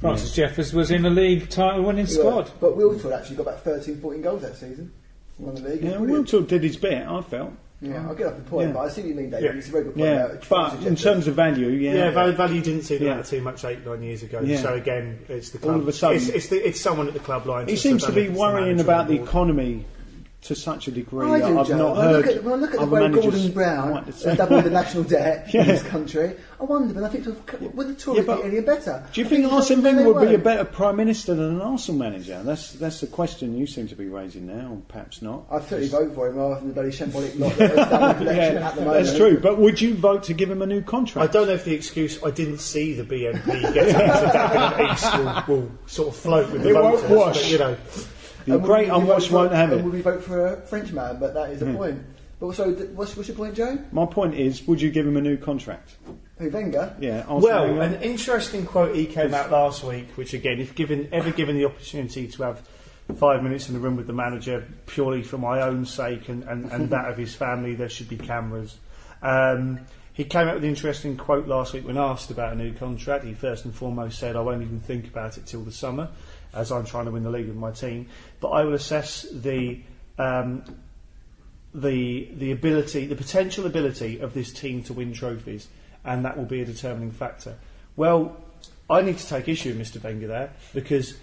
Francis Jeffers was in a league title winning He squad. was. But Wiltord actually got about 13, 14 goals that season. Won the league. Yeah, Brilliant. Wiltord did his bit, I felt. Yeah, I'll get off the point, Yeah. but I see what you mean, David. Yeah. It's a very good point Yeah, about but in terms of value, yeah. Yeah, value, value didn't see the Yeah. matter too much eight, nine years ago. Yeah. So again, it's the All of a sudden- it's, it's, the, it's someone at the club line. he seems to be it, it's the worrying about the board. economy to such a degree I that do, I've Joe. not when I heard. look at, when I look at the way Gordon Brown to has doubled the national debt Yeah. <laughs> in this country, I wonder, but I think would the Tories Yeah, but be any better? Do you I think it's Arsene Wenger would be a better prime minister than an Arsenal manager? That's that's the question you seem to be raising now, or perhaps not. I'd certainly vote for him rather than the bloody shambolic <laughs> lot that is election Yeah, at the moment. that's true. But would you vote to give him a new contract? I don't know if the excuse I didn't see the BNP get out of Dagenham East will, will sort of float with the It won't wash. but you know. The And great we- would vote won't for- have it. Would we vote for a Frenchman? But that is the point. But so, th- what's, what's your point, Joe? My point is, would you give him a new contract? Who Wenger? Yeah. Arsene Well, Wenger? an interesting quote he came out last week, which again, if given ever given the opportunity to have five minutes in the room with the manager, purely for my own sake and, and, and that of his family, there should be cameras. Um, he came out with an interesting quote last week when asked about a new contract. He first and foremost said, "I won't even think about it till the summer, as I'm trying to win the league with my team, but I will assess the." Um, the the ability, the potential ability of this team to win trophies, and that will be a determining factor. Well, I need to take issue with Mr. Wenger there because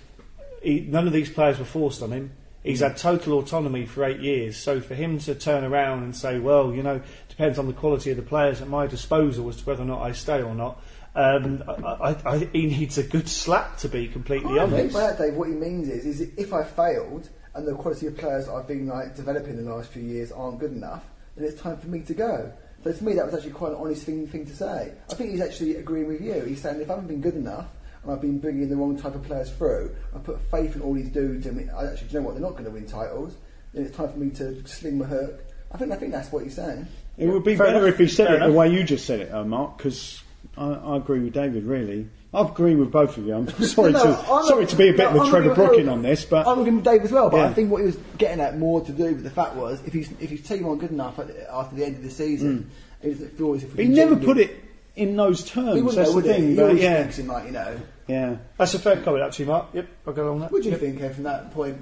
he, none of these players were forced on him. He's had total autonomy for eight years, so for him to turn around and say, "Well, you know, depends on the quality of the players at my disposal as to whether or not I stay or not," um, I, I, I, he needs a good slap to be completely I think honest. by that, Dave, what he means is, is if I failed and the quality of players I've been like developing in the last few years aren't good enough, then it's time for me to go. So to me, that was actually quite an honest thing, thing to say. I think he's actually agreeing with you. He's saying if I haven't been good enough and I've been bringing the wrong type of players through, I put faith in all these dudes, and I actually, do you know what? They're not going to win titles. Then it's time for me to sling my hook. I think I think that's what he's saying. It would be Fair better enough. if he said Fair it the way you just said it, uh, Mark, because I, I agree with David. Really, I agree with both of you. I'm <laughs> sorry No, to I'm not- sorry to be a bit no, of a I'm Trevor not- Brooking on this, but I'm with Dave as well. But Yeah. I think what he was getting at more to do with the fact was if he's if his team aren't good enough at, after the end of the season, he doesn't feel as if we he never put it in those He terms. wouldn't That's know, the would thing. He But always yeah, thinks like you know. yeah. That's a fair comment, actually, Mark. Yep, I'll go along that. What do you Yep. think, Kev, from that point?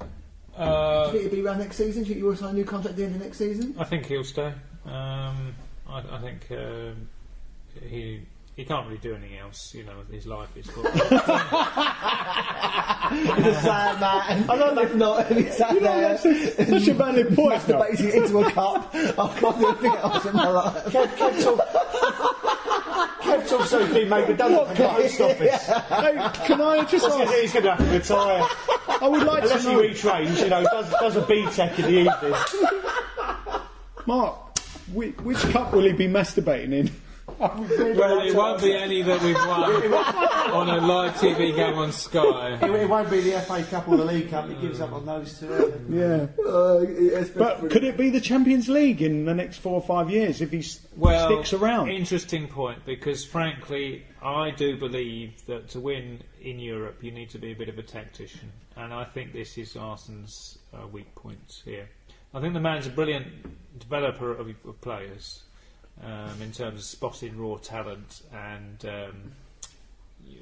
Do Uh, you think he'll be around next season? Do you think you'll sign a new contract at the end of next season? I think he'll stay. Um, I, I think um he he can't really do anything else. You know, his life is football. <laughs> <laughs> He's a sad man. I don't know if not. He's sat there. Such a valid point. though. Masturbating into a cup. I can't do anything else in my life. Kev, Kev's, al- Kev's also been made redundant from the post office. Hey, can I just He's ask? gonna- He's going to have to retire. I would like Unless to he know, retrains, you know, does, does a B-Tech in the evening. Mark, which, which cup will he be masturbating in? Well, it won't be any that we've <laughs> won on a live TV game on Sky. It, it won't be the FA Cup or the League Cup. He gives up on those two. Yeah. Uh, But could it be the Champions League in the next four or five years if he Well, sticks around? Interesting point because, frankly, I do believe that to win in Europe, you need to be a bit of a tactician, and I think this is Arsenal's uh, weak points here. I think the man's a brilliant developer of, of players um, in terms of spotting raw talent, and um,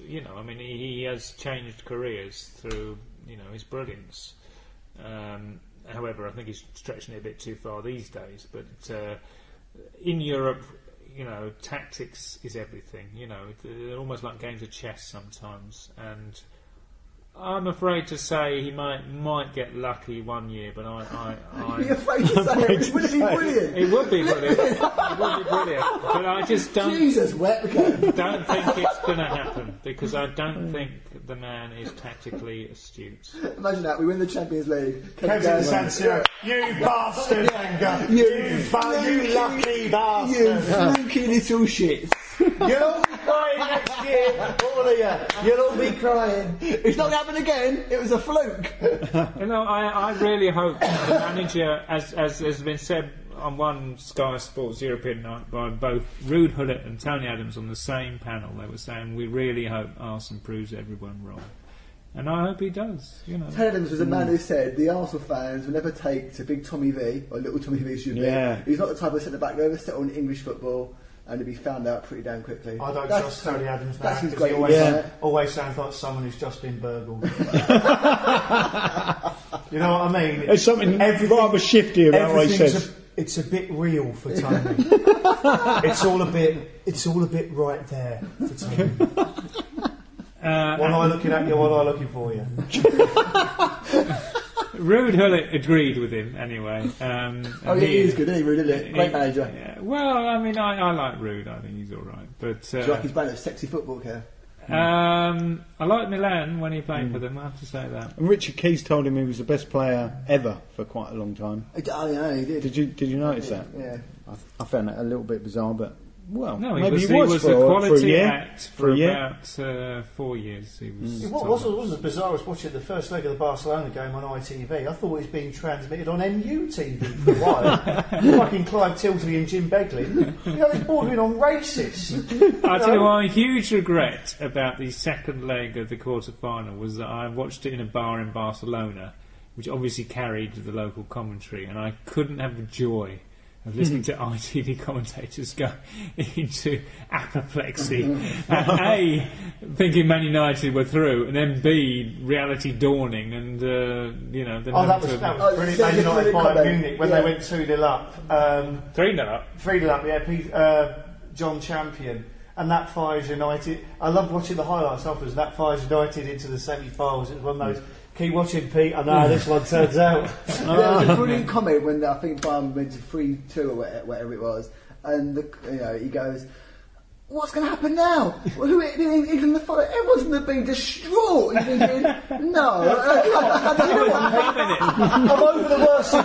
you, know, I mean, he, he has changed careers through you know his brilliance. Um, however, I think he's stretching it a bit too far these days, but. Uh, in Europe, you know, tactics is everything. You know, they're almost like games of chess sometimes, and I'm afraid to say he might might get lucky one year, but I, I, <laughs> You're afraid to say it. <laughs> Wouldn't it be brilliant? it would be brilliant. It would be <laughs> brilliant, but I just don't Jesus, wet don't think it's going to happen because I don't think the man is tactically astute. Imagine that. We win the Champions League. Kev's in San Siro. You bastard, Wenger. You You, fu- you lucky bastard. You bastard. fluky little shit. You'll all be crying next year, all of you. You'll all be crying. It's not going to happen again. It was a fluke. You know, I, I really hope the manager, as, as has been said on one Sky Sports European night by both Ruud Gullit and Tony Adams on the same panel, they were saying, we really hope Arsenal proves everyone wrong. And I hope he does, you know. Ted Adams was a man who hmm. said the Arsenal fans will never take to big Tommy V, or little Tommy V should be. Yeah. He's not the type of centre back who ever settle in English football and to be found out pretty damn quickly. I don't That's- trust Tony Adams now. That's his 'cause he great always, insight. always sounds like someone who's just been burgled. <laughs> you know what I mean? There's something Everything- rather shifty about what he says. a, it's a bit real for <laughs> Tony. it's all a bit. It's all a bit right there for Tony. <laughs> Uh, One eye looking at you, one eye looking for you. <laughs> Ruud Gullit agreed with him anyway. Um, Oh, yeah, he is good, isn't he? Ruud, isn't he- it? Great manager. yeah, well, I mean, I, I like Rude. I think he's all right. But Do you like his uh, brand of sexy football care? um, I liked Milan when he played for them. I have to say that. And Richard Keys told him he was the best player ever for quite a long time. Oh, yeah, he did. Did you did you notice that? Yeah. I, I found that a little bit bizarre, but well, No, he maybe was, he was, he was for, a for quality a year. act For for, year. about uh, four years. He was. What top was, man. was as bizarre as watching the first leg of the Barcelona game on ITV. I thought it was being transmitted on MU TV for a while. <laughs> Fucking Clive Tyldesley and Jim Beglin. You know, it's bordering on racist. I tell you what, a huge regret about the second leg of the quarter final was that I watched it in a bar in Barcelona, which obviously carried the local commentary, and I couldn't have the joy of listening to ITV commentators go into apoplexy. and A, thinking Man United were through, and then B, reality dawning, and, uh, you know, then Oh, that was, to- that Oh, was brilliant. Man United brilliant by. Munich when Yeah. they went 2 0 up. Um, 3 0 up. 3 0 up, yeah. Pete, uh, John Champion. And that fires United. I loved watching the highlights afterwards. That fires United into the semi finals. It was one of those. Keep watching, Pete. I know how this one turns out. <laughs> There was a brilliant comment when I think Bayern went to 3 2 or whatever, whatever it was, and the, you know, he goes, What's going to happen now? Well, who, even the follow, everyone's going to be distraught. You're thinking, no, uh, I, I, I don't know. I'm over the worst of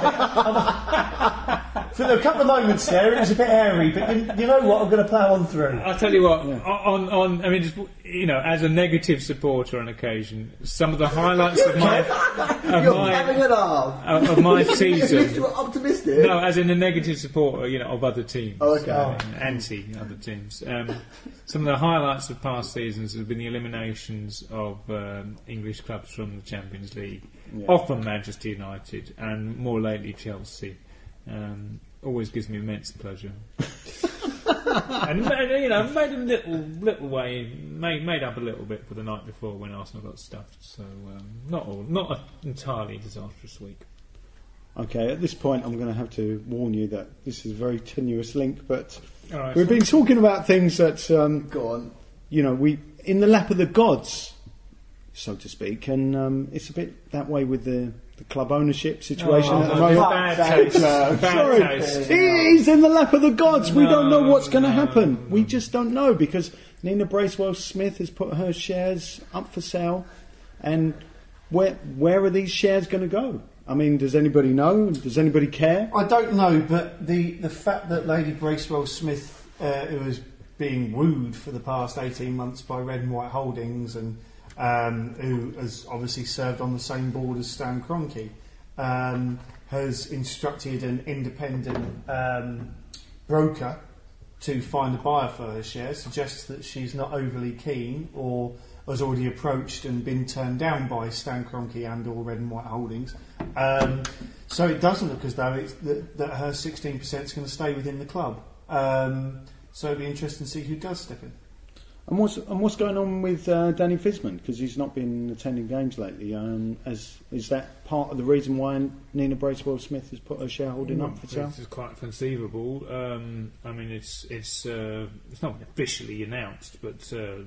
it. <laughs> I'm- For a couple of moments there, it was a bit hairy, but you, you know what? I'm going to plough on through. I'll tell you what. On, on, I mean, just, you know, as a negative supporter on occasion, some of the highlights of my of You're having my a laugh. of of my <laughs> season. you're optimistic. No, as in a negative supporter, you know, of other teams. Oh, okay. uh, anti other teams. Um, some of the highlights of past seasons have been the eliminations of um, English clubs from the Champions League, often Manchester United, and more lately Chelsea. Um, always gives me immense pleasure. <laughs> and ma- you know, made a little little way, made made up a little bit for the night before when Arsenal got stuffed. So um, not all, not an entirely disastrous week. Okay, at this point, I'm going to have to warn you that this is a very tenuous link, but All right, we've so- been talking about things that um, Go on. you know we in the lap of the gods, so to speak, and um, it's a bit that way with the, the club ownership situation at the Oh, moment. bad taste. Bad Sorry, taste. it is in the lap of the gods. we don't know what's going to no, happen. We just don't know because Nina Bracewell Smith has put her shares up for sale, and where where are these shares going to go? I mean, does anybody know? Does anybody care? I don't know, but the, the fact that Lady Bracewell Smith, uh, who was being wooed for the past 18 months by Red and White Holdings and um, who has obviously served on the same board as Stan Kroenke, um, has instructed an independent um, broker to find a buyer for her shares suggests that she's not overly keen or has already approached and been turned down by Stan Kroenke and or Red and White Holdings. Um, so it doesn't look as though that, that her 16% is going to stay within the club. Um, so it'll be interesting to see who does step in. And what's and what's going on with uh, Danny Fiszman because he's not been attending games lately? Um, as is that part of the reason why Nina Bracewell Smith has put her shareholding up for sale? Is quite conceivable. Um, I mean, it's it's uh, it's not officially announced, but uh,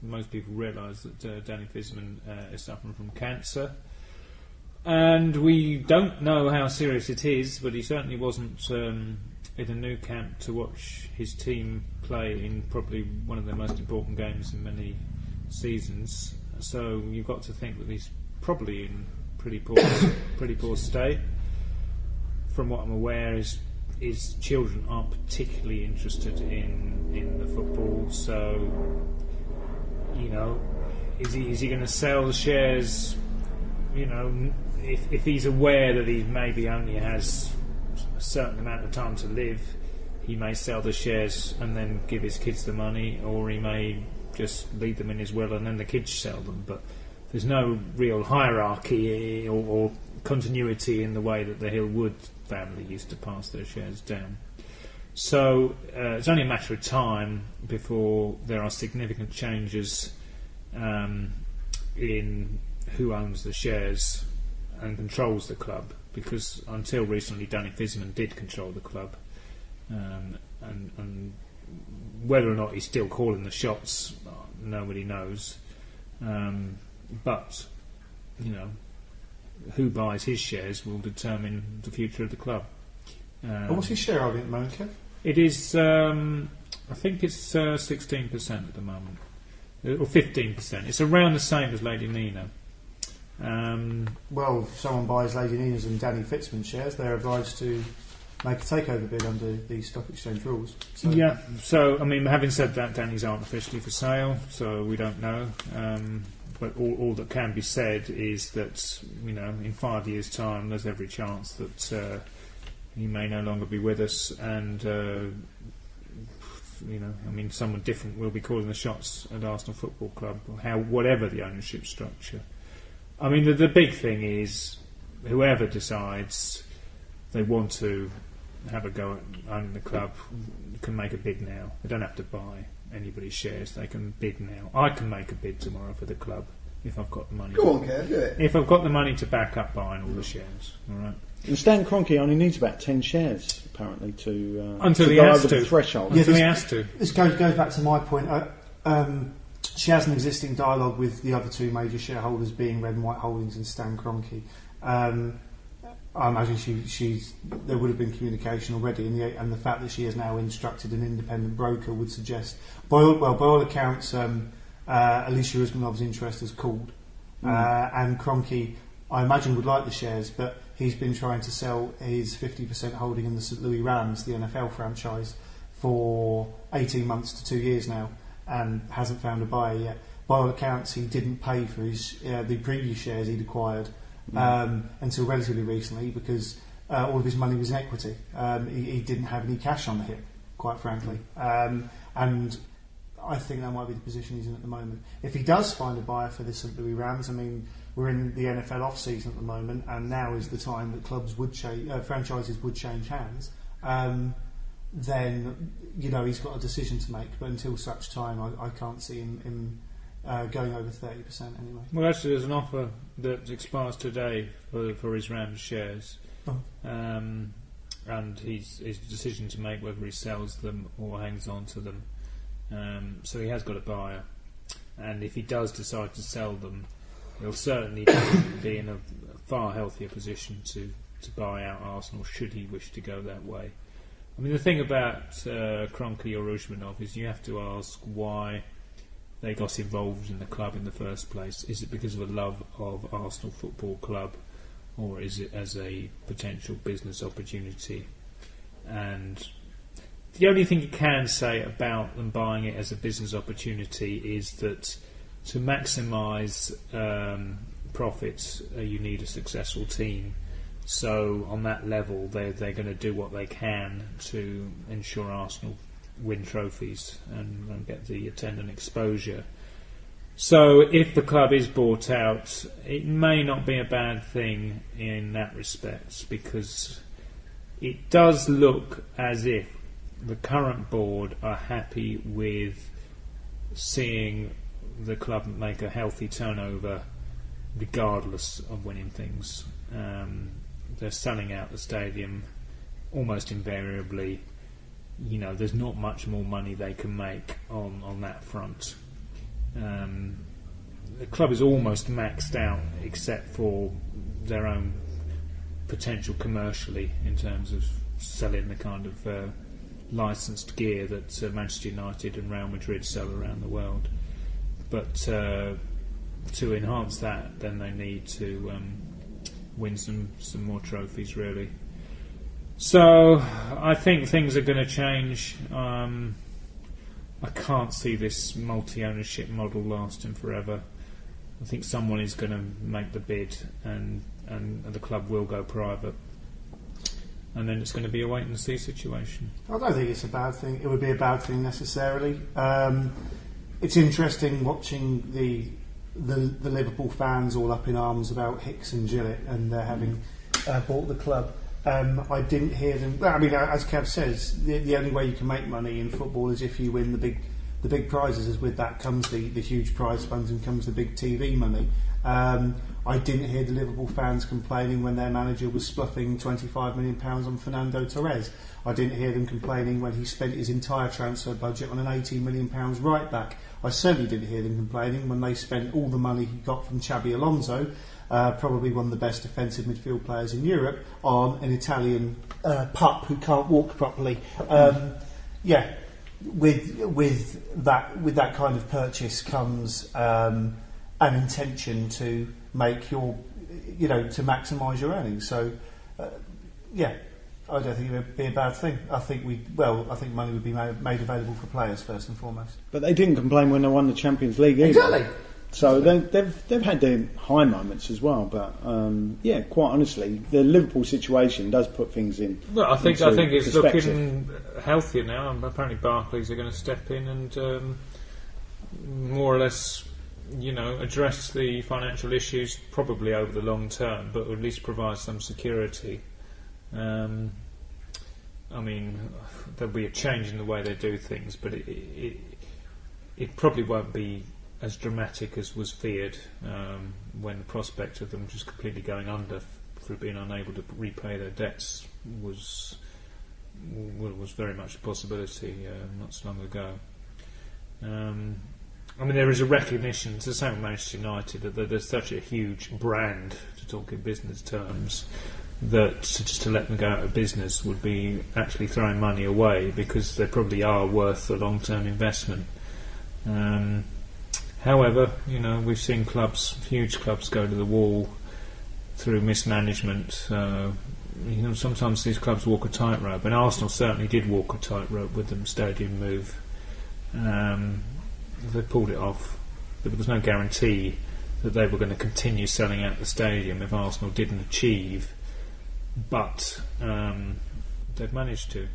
most people realise that uh, Danny Fiszman uh, is suffering from cancer, and we don't know how serious it is. But he certainly wasn't um, in a Nou Camp to watch his team play in probably one of their most important games in many seasons. So you've got to think that he's probably in pretty poor <coughs> pretty poor state from what I'm aware, is his children aren't particularly interested in in the football. So, you know, is he is he going to sell the shares? You know, if if he's aware that he maybe only has a certain amount of time to live, he may sell the shares and then give his kids the money, or he may just leave them in his will and then the kids sell them. But there's no real hierarchy or, or continuity in the way that the Hill-Wood family used to pass their shares down. So uh, it's only a matter of time before there are significant changes um, in who owns the shares and controls the club. Because until recently, Danny Fiszman did control the club, um, and, and whether or not he's still calling the shots, uh, nobody knows. Um, but you know, who buys his shares will determine the future of the club. Um, what's his shareholding at the moment, Kev? it is, um, I think it's uh, 16% at the moment, Uh, or 15%. It's around the same as Lady Nina. Um, Well, if someone buys Lady Nina's and Danny Fiszman's shares, they're obliged to make a takeover bid under the stock exchange rules. So Yeah, so I mean, having said that, Danny's aren't officially for sale, so we don't know. Um, but all, all that can be said is that you know, in five years' time, there's every chance that uh, he may no longer be with us, and uh, you know, I mean, someone different will be calling the shots at Arsenal Football Club, or how whatever the ownership structure. I mean, the, the big thing is whoever decides they want to have a go at owning the club can make a bid now. They don't have to buy anybody's shares. They can bid now. I can make a bid tomorrow for the club if I've got the money. Go on, Kev, do it. If I've got the money to back up buying all the shares, all right. And Stan Kroenke only needs about 10 shares, apparently, to, uh, Until to he go has over to. the threshold. Yeah, Until he this- has to. This goes, goes back to my point. Uh, um, she has an existing dialogue with the other two major shareholders, being Red and White Holdings and Stan Kroenke. Um, I imagine she, she's, there would have been communication already, and the, and the fact that she has now instructed an independent broker would suggest, by all, well, by all accounts, um, uh, Alisher Usmanov's interest has cooled. Uh, and Kroenke, I imagine, would like the shares, but he's been trying to sell his 50% holding in the St. Louis Rams, the NFL franchise, for 18 months to two years now, and hasn't found a buyer yet. By all accounts, he didn't pay for his uh, the previous shares he'd acquired um, until relatively recently because uh, all of his money was in equity. Um, he, he didn't have any cash on the hip, quite frankly. Um, and I think that might be the position he's in at the moment. If he does find a buyer for the St. Louis Rams, I mean, we're in the NFL off season at the moment, and now is the time that clubs would change, uh, franchises would change hands. Um, then you know he's got a decision to make. But until such time, I, I can't see him, him uh, going over thirty percent anyway. Well, actually, there's an offer that expires today for, for his Rams shares, Oh. um, and he's his decision to make whether he sells them or hangs on to them. Um, so he has got a buyer, and if he does decide to sell them, he'll certainly be in a far healthier position to to buy out Arsenal should he wish to go that way. I mean, the thing about uh, Kroenke or Usmanov is you have to ask why they got involved in the club in the first place? Is it because of a love of Arsenal Football Club, or is it as a potential business opportunity? And the only thing you can say about them buying it as a business opportunity is that to maximise um, profits, uh, you need a successful team. So on that level, they're, they're going to do what they can to ensure Arsenal win trophies and, and get the attendant exposure. So if the club is bought out, it may not be a bad thing in that respect because it does look as if the current board are happy with seeing the club make a healthy turnover regardless of winning things. Um, they're selling out the stadium almost invariably. You know, there's not much more money they can make on, on that front. Um, the club is almost maxed out except for their own potential commercially in terms of selling the kind of uh, licensed gear that uh, Manchester United and Real Madrid sell around the world. But uh, to enhance that, then they need to um, win some, some more trophies, really. So I think things are going to change. Um, I can't see this multi-ownership model lasting forever. I think someone is going to make the bid, and and the club will go private, and then it's going to be a wait and see situation. I don't think it's a bad thing. It would be a bad thing necessarily. Um, it's interesting watching the, the the Liverpool fans all up in arms about Hicks and Gillett and they're having uh, bought the club. Um, I didn't hear them. I mean, as Kev says, the, the only way you can make money in football is if you win the big the big prizes. As with that comes the, the huge prize funds and comes the big TV money. Um, I didn't hear the Liverpool fans complaining when their manager was spluffing 25 million pounds on Fernando Torres. I didn't hear them complaining when he spent his entire transfer budget on an 18 million pounds right back. I certainly didn't hear them complaining when they spent all the money he got from Xabi Alonso uh, probably one of the best defensive midfield players in Europe, on an Italian uh, pup who can't walk properly. Um, yeah, with with that with that kind of purchase comes um, an intention to make your you know to maximise your earnings. So uh, yeah, I don't think it would be a bad thing. I think we well, I think money would be made, made available for players first and foremost. But they didn't complain when they won the Champions League either. Exactly. So they, they've they've had their high moments as well, but um, yeah, quite honestly, the Liverpool situation does put things in. Well, I think I think it's looking healthier now, and apparently Barclays are going to step in and um, more or less, you know, address the financial issues probably over the long term, but at least provide some security. Um, I mean, there'll be a change in the way they do things, but it it, it probably won't be as dramatic as was feared um, when the prospect of them just completely going under through being unable to repay their debts was was very much a possibility uh, not so long ago. Um, I mean, there is a recognition, it's the same with Manchester United, that there- there's such a huge brand, to talk in business terms, that just to let them go out of business would be actually throwing money away because they probably are worth a long term investment. Um, however, you know, we've seen clubs, huge clubs, go to the wall through mismanagement. Uh, you know, sometimes these clubs walk a tightrope, and Arsenal certainly did walk a tightrope with the stadium move. Um, they pulled it off. There was no guarantee that they were going to continue selling out the stadium if Arsenal didn't achieve, but um, they've managed to.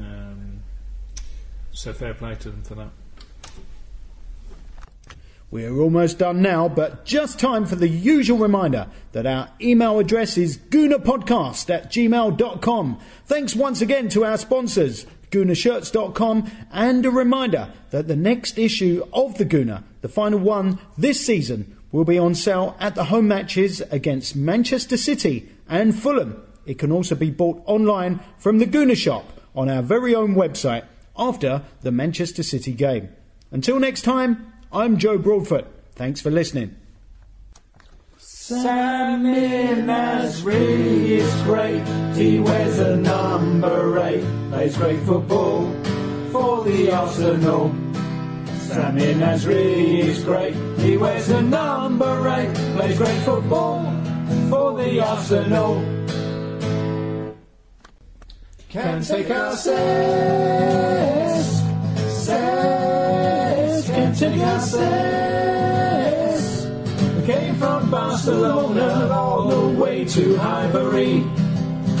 Um, so fair play to them for that. We're almost done now, but just time for the usual reminder that our email address is goonerpodcast at gmail.com. Thanks once again to our sponsors, GoonerShirts.com, and a reminder that the next issue of the Gooner, the final one this season, will be on sale at the home matches against Manchester City and Fulham. It can also be bought online from the Gooner shop on our very own website after the Manchester City game. Until next time, I'm Joe Broadfoot. Thanks for listening. Sammy Nasri is great. He wears a number eight. Plays great football for the Arsenal. Sammy Nasri is great. He wears a number eight. Plays great football for the Arsenal. Can take our Cesc. Cesc. Came from Barcelona all the way to Highbury.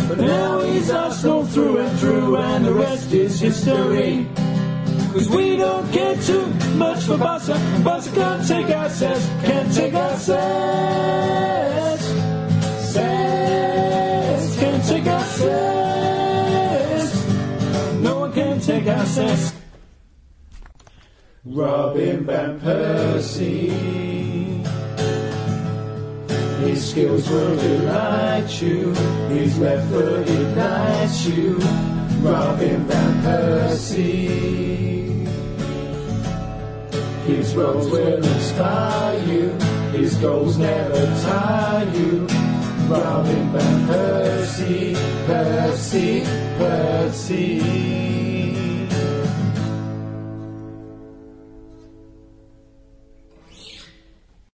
But now he's Arsenal through and through, and the rest is history. Cause we don't care too much for Barca, Barca can't take our Cesc, can't take our. Cesc, can't take our Cesc. No one can take our Cesc. Robin Van Persie. His skills will delight you. His left foot lights you. Robin Van Persie. His roles will inspire you. His goals never tire you. Robin Van Persie, Persie, Persie.